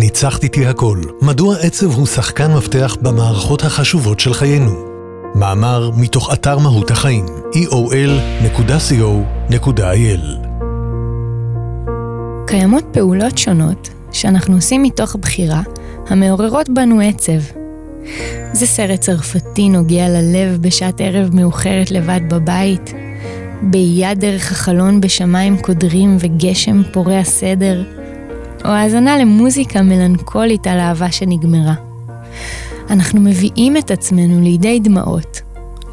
ניצחת איתי הכל. מדוע עצב הוא שחקן מפתח במערכות החשובות של חיינו? מאמר מתוך אתר מהות החיים, eol.co.il קיימות פעולות שונות שאנחנו עושים מתוך בחירה המעוררות בנו עצב. זה סרט צרפתי נוגע ללב בשעת ערב מאוחרת לבד בבית, באייה דרך החלון בשמיים קודרים וגשם פורע סדר, או האזנה למוזיקה מלנכולית על אהבה שנגמרה. אנחנו מביאים את עצמנו לידי דמעות,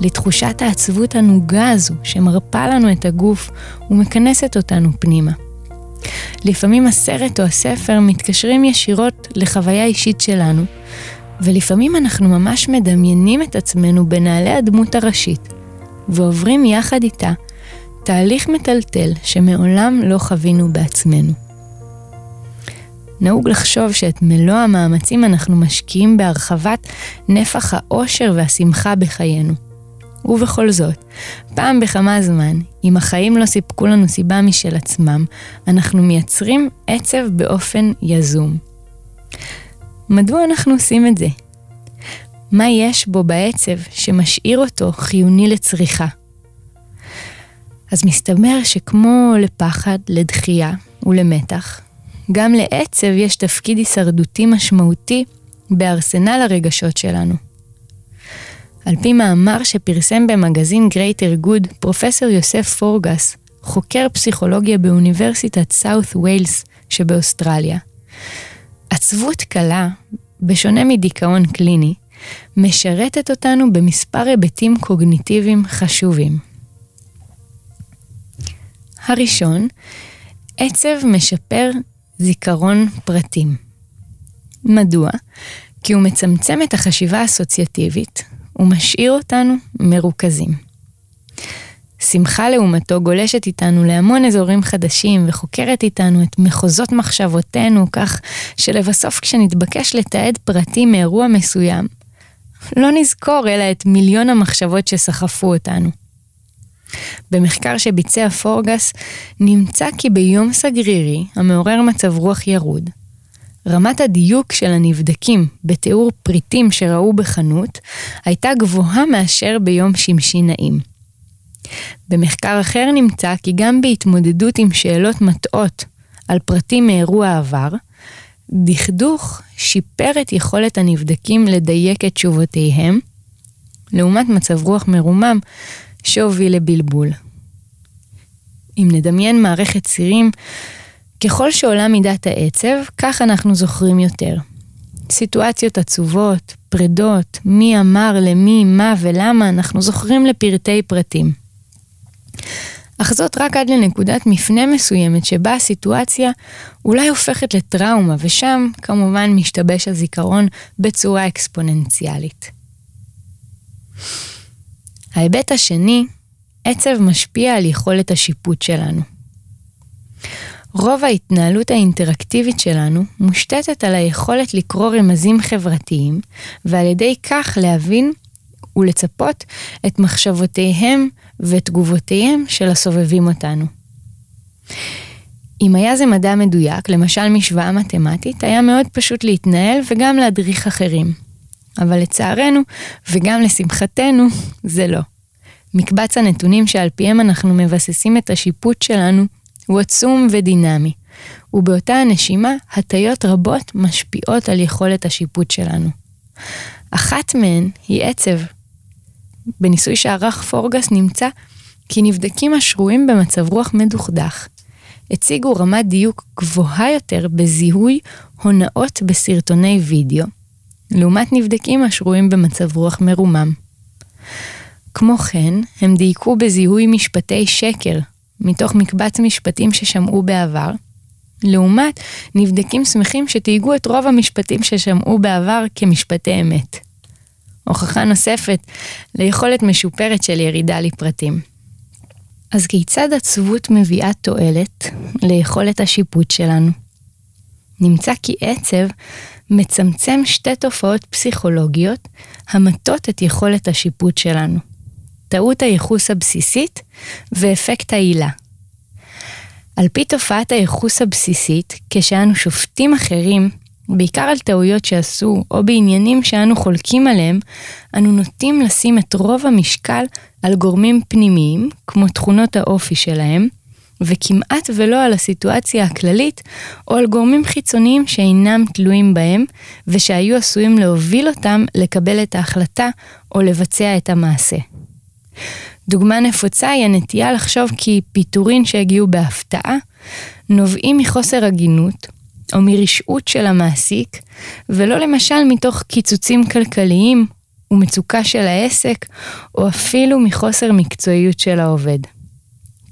לתחושת העצבות הנוגה הזו שמרפה לנו את הגוף ומכנסת אותנו פנימה. לפעמים הסרט או הספר מתקשרים ישירות לחוויה אישית שלנו, ולפעמים אנחנו ממש מדמיינים את עצמנו בנעלי הדמות הראשית, ועוברים יחד איתה תהליך מטלטל שמעולם לא חווינו בעצמנו. נהוג לחשוב שאת מלוא המאמצים אנחנו משקיעים בהרחבת נפח האושר והשמחה בחיינו. ובכל זאת, פעם בכמה זמן, אם החיים לא סיפקו לנו סיבה משל עצמם, אנחנו מייצרים עצב באופן יזום. מדוע אנחנו עושים את זה? מה יש בו בעצב שמשאיר אותו חיוני לצריכה? אז מסתבר שכמו לפחד, לדחייה ולמתח, גם לעצב יש תפקיד הישרדותי משמעותי בארסנל הרגשות שלנו. על פי מאמר שפרסם במגזין Greater Good, פרופסור יוסף פורגס, חוקר פסיכולוגיה באוניברסיטת סאות' ויילס שבאוסטרליה. עצבות קלה, בשונה מדיכאון קליני, משרתת אותנו במספר היבטים קוגניטיביים חשובים. הראשון, עצב משפר זיכרון פרטים. מדוע? כי הוא מצמצם את החשיבה האסוציאטיבית ומשאיר אותנו מרוכזים. שמחה לעומתו גולשת איתנו להמון אזורים חדשים וחוקרת איתנו את מחוזות מחשבותינו כך שלבסוף כשנתבקש לתעד פרטים מאירוע מסוים, לא נזכור אלא את מיליון המחשבות שסחפו אותנו. במחקר שביצע פורגס, נמצא כי ביום סגרירי, המעורר מצב רוח ירוד, רמת הדיוק של הנבדקים בתיאור פריטים שראו בחנות הייתה גבוהה מאשר ביום שמשי נעים. במחקר אחר נמצא כי גם בהתמודדות עם שאלות מטעות על פרטים מאירוע העבר, דכדוך שיפר את יכולת הנבדקים לדייק את תשובותיהם, לעומת מצב רוח מרומם שהוביל לבלבול. אם נדמיין מערכת צירים, ככל שעולה מידת העצב, כך אנחנו זוכרים יותר. סיטואציות עצובות, פרדות, מי אמר למי, מה ולמה, אנחנו זוכרים לפרטי פרטים. אך זאת רק עד לנקודת מפנה מסוימת שבה הסיטואציה אולי הופכת לטראומה, ושם כמובן משתבש הזיכרון בצורה אקספוננציאלית. ההיבט השני, עצב משפיע על יכולת השיפוט שלנו. רוב ההתנהלות האינטראקטיבית שלנו מושתתת על היכולת לקרוא רמזים חברתיים, ועל ידי כך להבין ולצפות את מחשבותיהם ותגובותיהם של הסובבים אותנו. אם היה זה מדע מדויק, למשל משוואה מתמטית, היה מאוד פשוט להתנהל וגם להדריך אחרים. אבל לצערנו, וגם לשמחתנו, זה לא. מקבץ הנתונים שעל פיהם אנחנו מבססים את השיפוט שלנו הוא עצום ודינמי, ובאותה הנשימה הטיות רבות משפיעות על יכולת השיפוט שלנו. אחת מהן היא עצב. בניסוי שערך פורגס נמצא כי נבדקים השרויים במצב רוח מדוכדך הציגו רמת דיוק גבוהה יותר בזיהוי הונאות בסרטוני וידאו, לעומת נבדקים השרויים במצב רוח מרומם. כמו כן, הם דייקו בזיהוי משפטי שקר, מתוך מקבץ משפטים ששמעו בעבר, לעומת נבדקים שמחים שתהיגו את רוב המשפטים ששמעו בעבר כמשפטי אמת. הוכחה נוספת ליכולת משופרת של ירידה לפרטים. אז כיצד עצבות מביאה תועלת ליכולת השיפוט שלנו? נמצא כי עצב מצמצם שתי תופעות פסיכולוגיות המטות את יכולת השיפוט שלנו. טעות הייחוס הבסיסית ואפקט העילה. על פי תופעת הייחוס הבסיסית, כשאנו שופטים אחרים, בעיקר על טעויות שעשו או בעניינים שאנו חולקים עליהם, אנו נוטים לשים את רוב המשקל על גורמים פנימיים, כמו תכונות האופי שלהם, וכמעט ולא על הסיטואציה הכללית, או על גורמים חיצוניים שאינם תלויים בהם, ושהיו עשויים להוביל אותם לקבל את ההחלטה או לבצע את המעשה. דוגמה נפוצה היא הנטייה לחשוב כי פיטורין שהגיעו בהפתעה, נובעים מחוסר הגינות, או מרשעות של המעסיק, ולא למשל מתוך קיצוצים כלכליים ומצוקה של העסק, או אפילו מחוסר מקצועיות של העובד.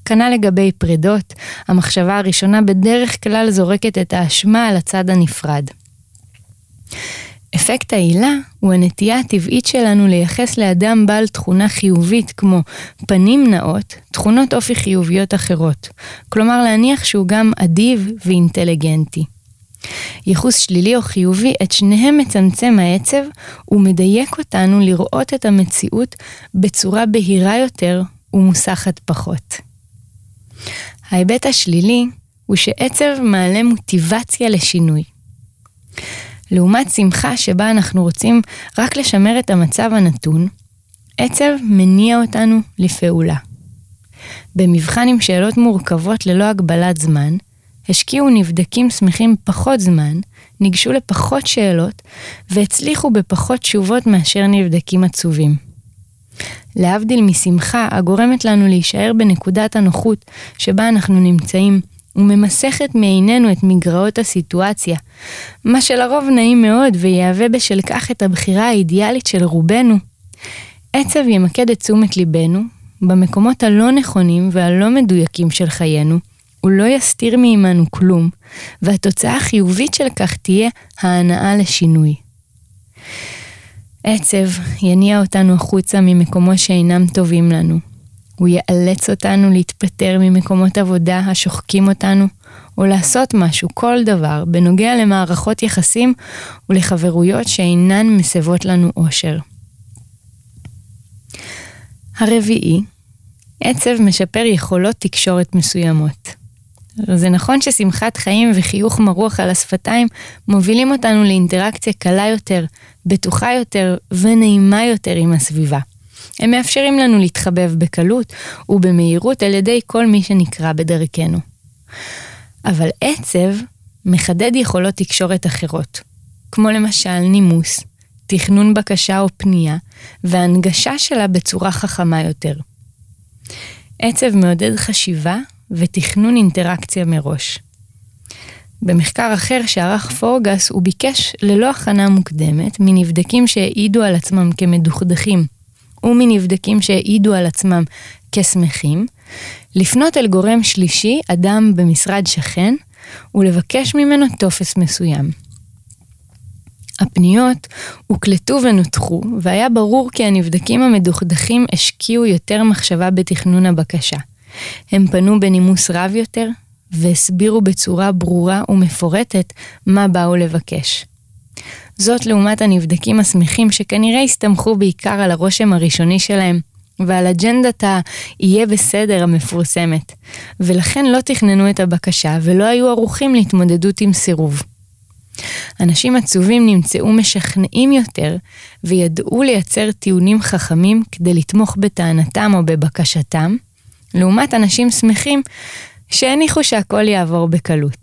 כנ"ל לגבי פרידות, המחשבה הראשונה בדרך כלל זורקת את האשמה על הצד הנפרד. אפקט העילה הוא הנטייה הטבעית שלנו לייחס לאדם בעל תכונה חיובית כמו פנים נאות, תכונות אופי חיוביות אחרות. כלומר להניח שהוא גם אדיב ואינטליגנטי. ייחוס שלילי או חיובי, את שניהם מצמצם העצב ומדייק אותנו לראות את המציאות בצורה בהירה יותר ומוסחת פחות. ההיבט השלילי הוא שעצב מעלה מוטיבציה לשינוי. לעומת שמחה שבה אנחנו רוצים רק לשמר את המצב הנתון, עצב מניע אותנו לפעולה. במבחן עם שאלות מורכבות ללא הגבלת זמן, השקיעו נבדקים שמחים פחות זמן, ניגשו לפחות שאלות, והצליחו בפחות תשובות מאשר נבדקים עצובים. להבדיל משמחה הגורמת לנו להישאר בנקודת הנוחות שבה אנחנו נמצאים, וממסכת מעינינו את מגרעות הסיטואציה, מה שלרוב נעים מאוד ויהווה בשל כך את הבחירה האידיאלית של רובנו. עצב ימקד את תשומת ליבנו במקומות הלא נכונים והלא מדויקים של חיינו, הוא לא יסתיר מעמנו כלום, והתוצאה החיובית של כך תהיה ההנאה לשינוי. עצב יניע אותנו החוצה ממקומות שאינם טובים לנו. הוא יאלץ אותנו להתפטר ממקומות עבודה השוחקים אותנו, או לעשות משהו, כל דבר, בנוגע למערכות יחסים ולחברויות שאינן מסבות לנו אושר. הרביעי, עצב משפר יכולות תקשורת מסוימות. זה נכון ששמחת חיים וחיוך מרוח על השפתיים מובילים אותנו לאינטראקציה קלה יותר, בטוחה יותר ונעימה יותר עם הסביבה. הם מאפשרים לנו להתחבב בקלות ובמהירות על ידי כל מי שנקרא בדרכנו. אבל עצב מחדד יכולות תקשורת אחרות, כמו למשל נימוס, תכנון בקשה או פנייה, והנגשה שלה בצורה חכמה יותר. עצב מעודד חשיבה ותכנון אינטראקציה מראש. במחקר אחר שערך פורגס הוא ביקש ללא הכנה מוקדמת מנבדקים שהעידו על עצמם כמדוכדכים ומנבדקים שהעידו על עצמם כשמחים, לפנות אל גורם שלישי, אדם במשרד שכן, ולבקש ממנו טופס מסוים. הפניות הוקלטו ונותחו, והיה ברור כי הנבדקים המדוכדכים השקיעו יותר מחשבה בתכנון הבקשה. הם פנו בנימוס רב יותר, והסבירו בצורה ברורה ומפורטת מה באו לבקש. זאת לעומת הנבדקים השמחים שכנראה הסתמכו בעיקר על הרושם הראשוני שלהם ועל אג'נדת ה"יהיה בסדר" המפורסמת, ולכן לא תכננו את הבקשה ולא היו ערוכים להתמודדות עם סירוב. אנשים עצובים נמצאו משכנעים יותר וידעו לייצר טיעונים חכמים כדי לתמוך בטענתם או בבקשתם, לעומת אנשים שמחים שהניחו שהכל יעבור בקלות.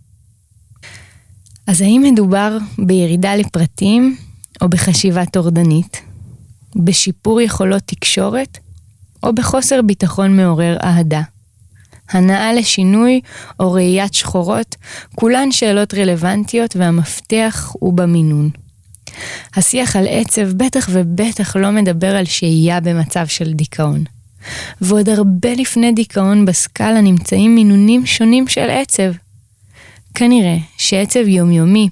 אז האם מדובר בירידה לפרטים או בחשיבה טורדנית? בשיפור יכולות תקשורת או בחוסר ביטחון מעורר אהדה? הנאה לשינוי או ראיית שחורות, כולן שאלות רלוונטיות והמפתח הוא במינון. השיח על עצב בטח ובטח לא מדבר על שהייה במצב של דיכאון. ועוד הרבה לפני דיכאון בסקאלה נמצאים מינונים שונים של עצב. כנראה שעצב יומיומי,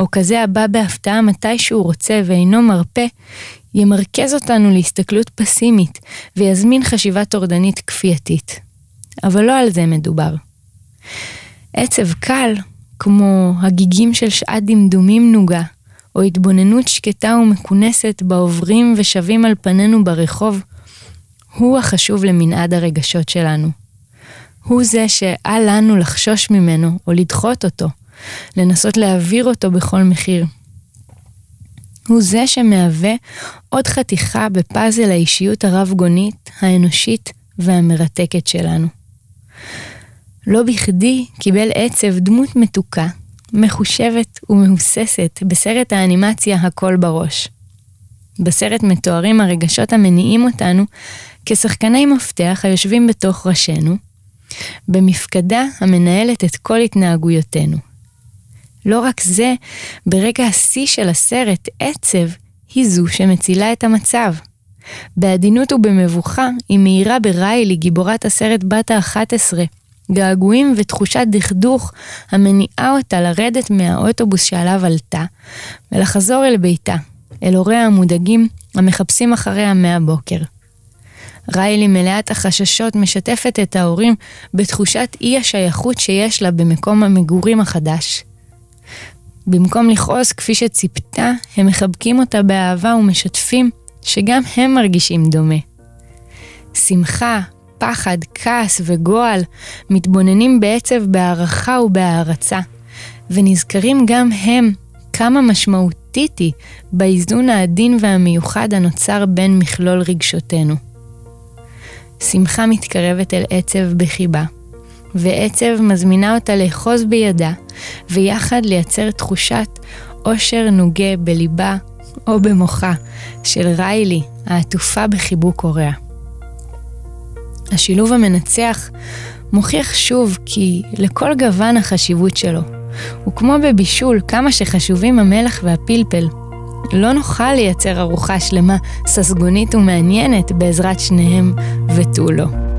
או כזה הבא בהפתעה מתי שהוא רוצה ואינו מרפה, ימרכז אותנו להסתכלות פסימית ויזמין חשיבה טורדנית כפייתית. אבל לא על זה מדובר. עצב קל, כמו הגיגים של שעת דמדומים נוגה, או התבוננות שקטה ומכונסת בעוברים ושבים על פנינו ברחוב, הוא החשוב למנעד הרגשות שלנו. הוא זה שאל לנו לחשוש ממנו או לדחות אותו, לנסות להעביר אותו בכל מחיר. הוא זה שמהווה עוד חתיכה בפאזל האישיות הרב-גונית, האנושית והמרתקת שלנו. לא בכדי קיבל עצב דמות מתוקה, מחושבת ומהוססת בסרט האנימציה הכל בראש. בסרט מתוארים הרגשות המניעים אותנו כשחקני מפתח היושבים בתוך ראשינו, במפקדה המנהלת את כל התנהגויותינו. לא רק זה, ברגע השיא של הסרט, עצב היא זו שמצילה את המצב. בעדינות ובמבוכה היא מאירה בריילי, גיבורת הסרט בת ה-11, געגועים ותחושת דכדוך המניעה אותה לרדת מהאוטובוס שעליו עלתה, ולחזור אל ביתה, אל הוריה המודאגים המחפשים אחריה מהבוקר. ריילי מלאת החששות משתפת את ההורים בתחושת אי השייכות שיש לה במקום המגורים החדש. במקום לכעוס כפי שציפתה, הם מחבקים אותה באהבה ומשתפים שגם הם מרגישים דומה. שמחה, פחד, כעס וגועל מתבוננים בעצב בהערכה ובהערצה, ונזכרים גם הם כמה משמעותית היא באיזון העדין והמיוחד הנוצר בין מכלול רגשותינו. שמחה מתקרבת אל עצב בחיבה, ועצב מזמינה אותה לאחוז בידה, ויחד לייצר תחושת אושר נוגה בליבה או במוחה של ריילי העטופה בחיבוק הוריה. השילוב המנצח מוכיח שוב כי לכל גוון החשיבות שלו. וכמו בבישול, כמה שחשובים המלח והפלפל, לא נוכל לייצר ארוחה שלמה, ססגונית ומעניינת בעזרת שניהם ותו לא.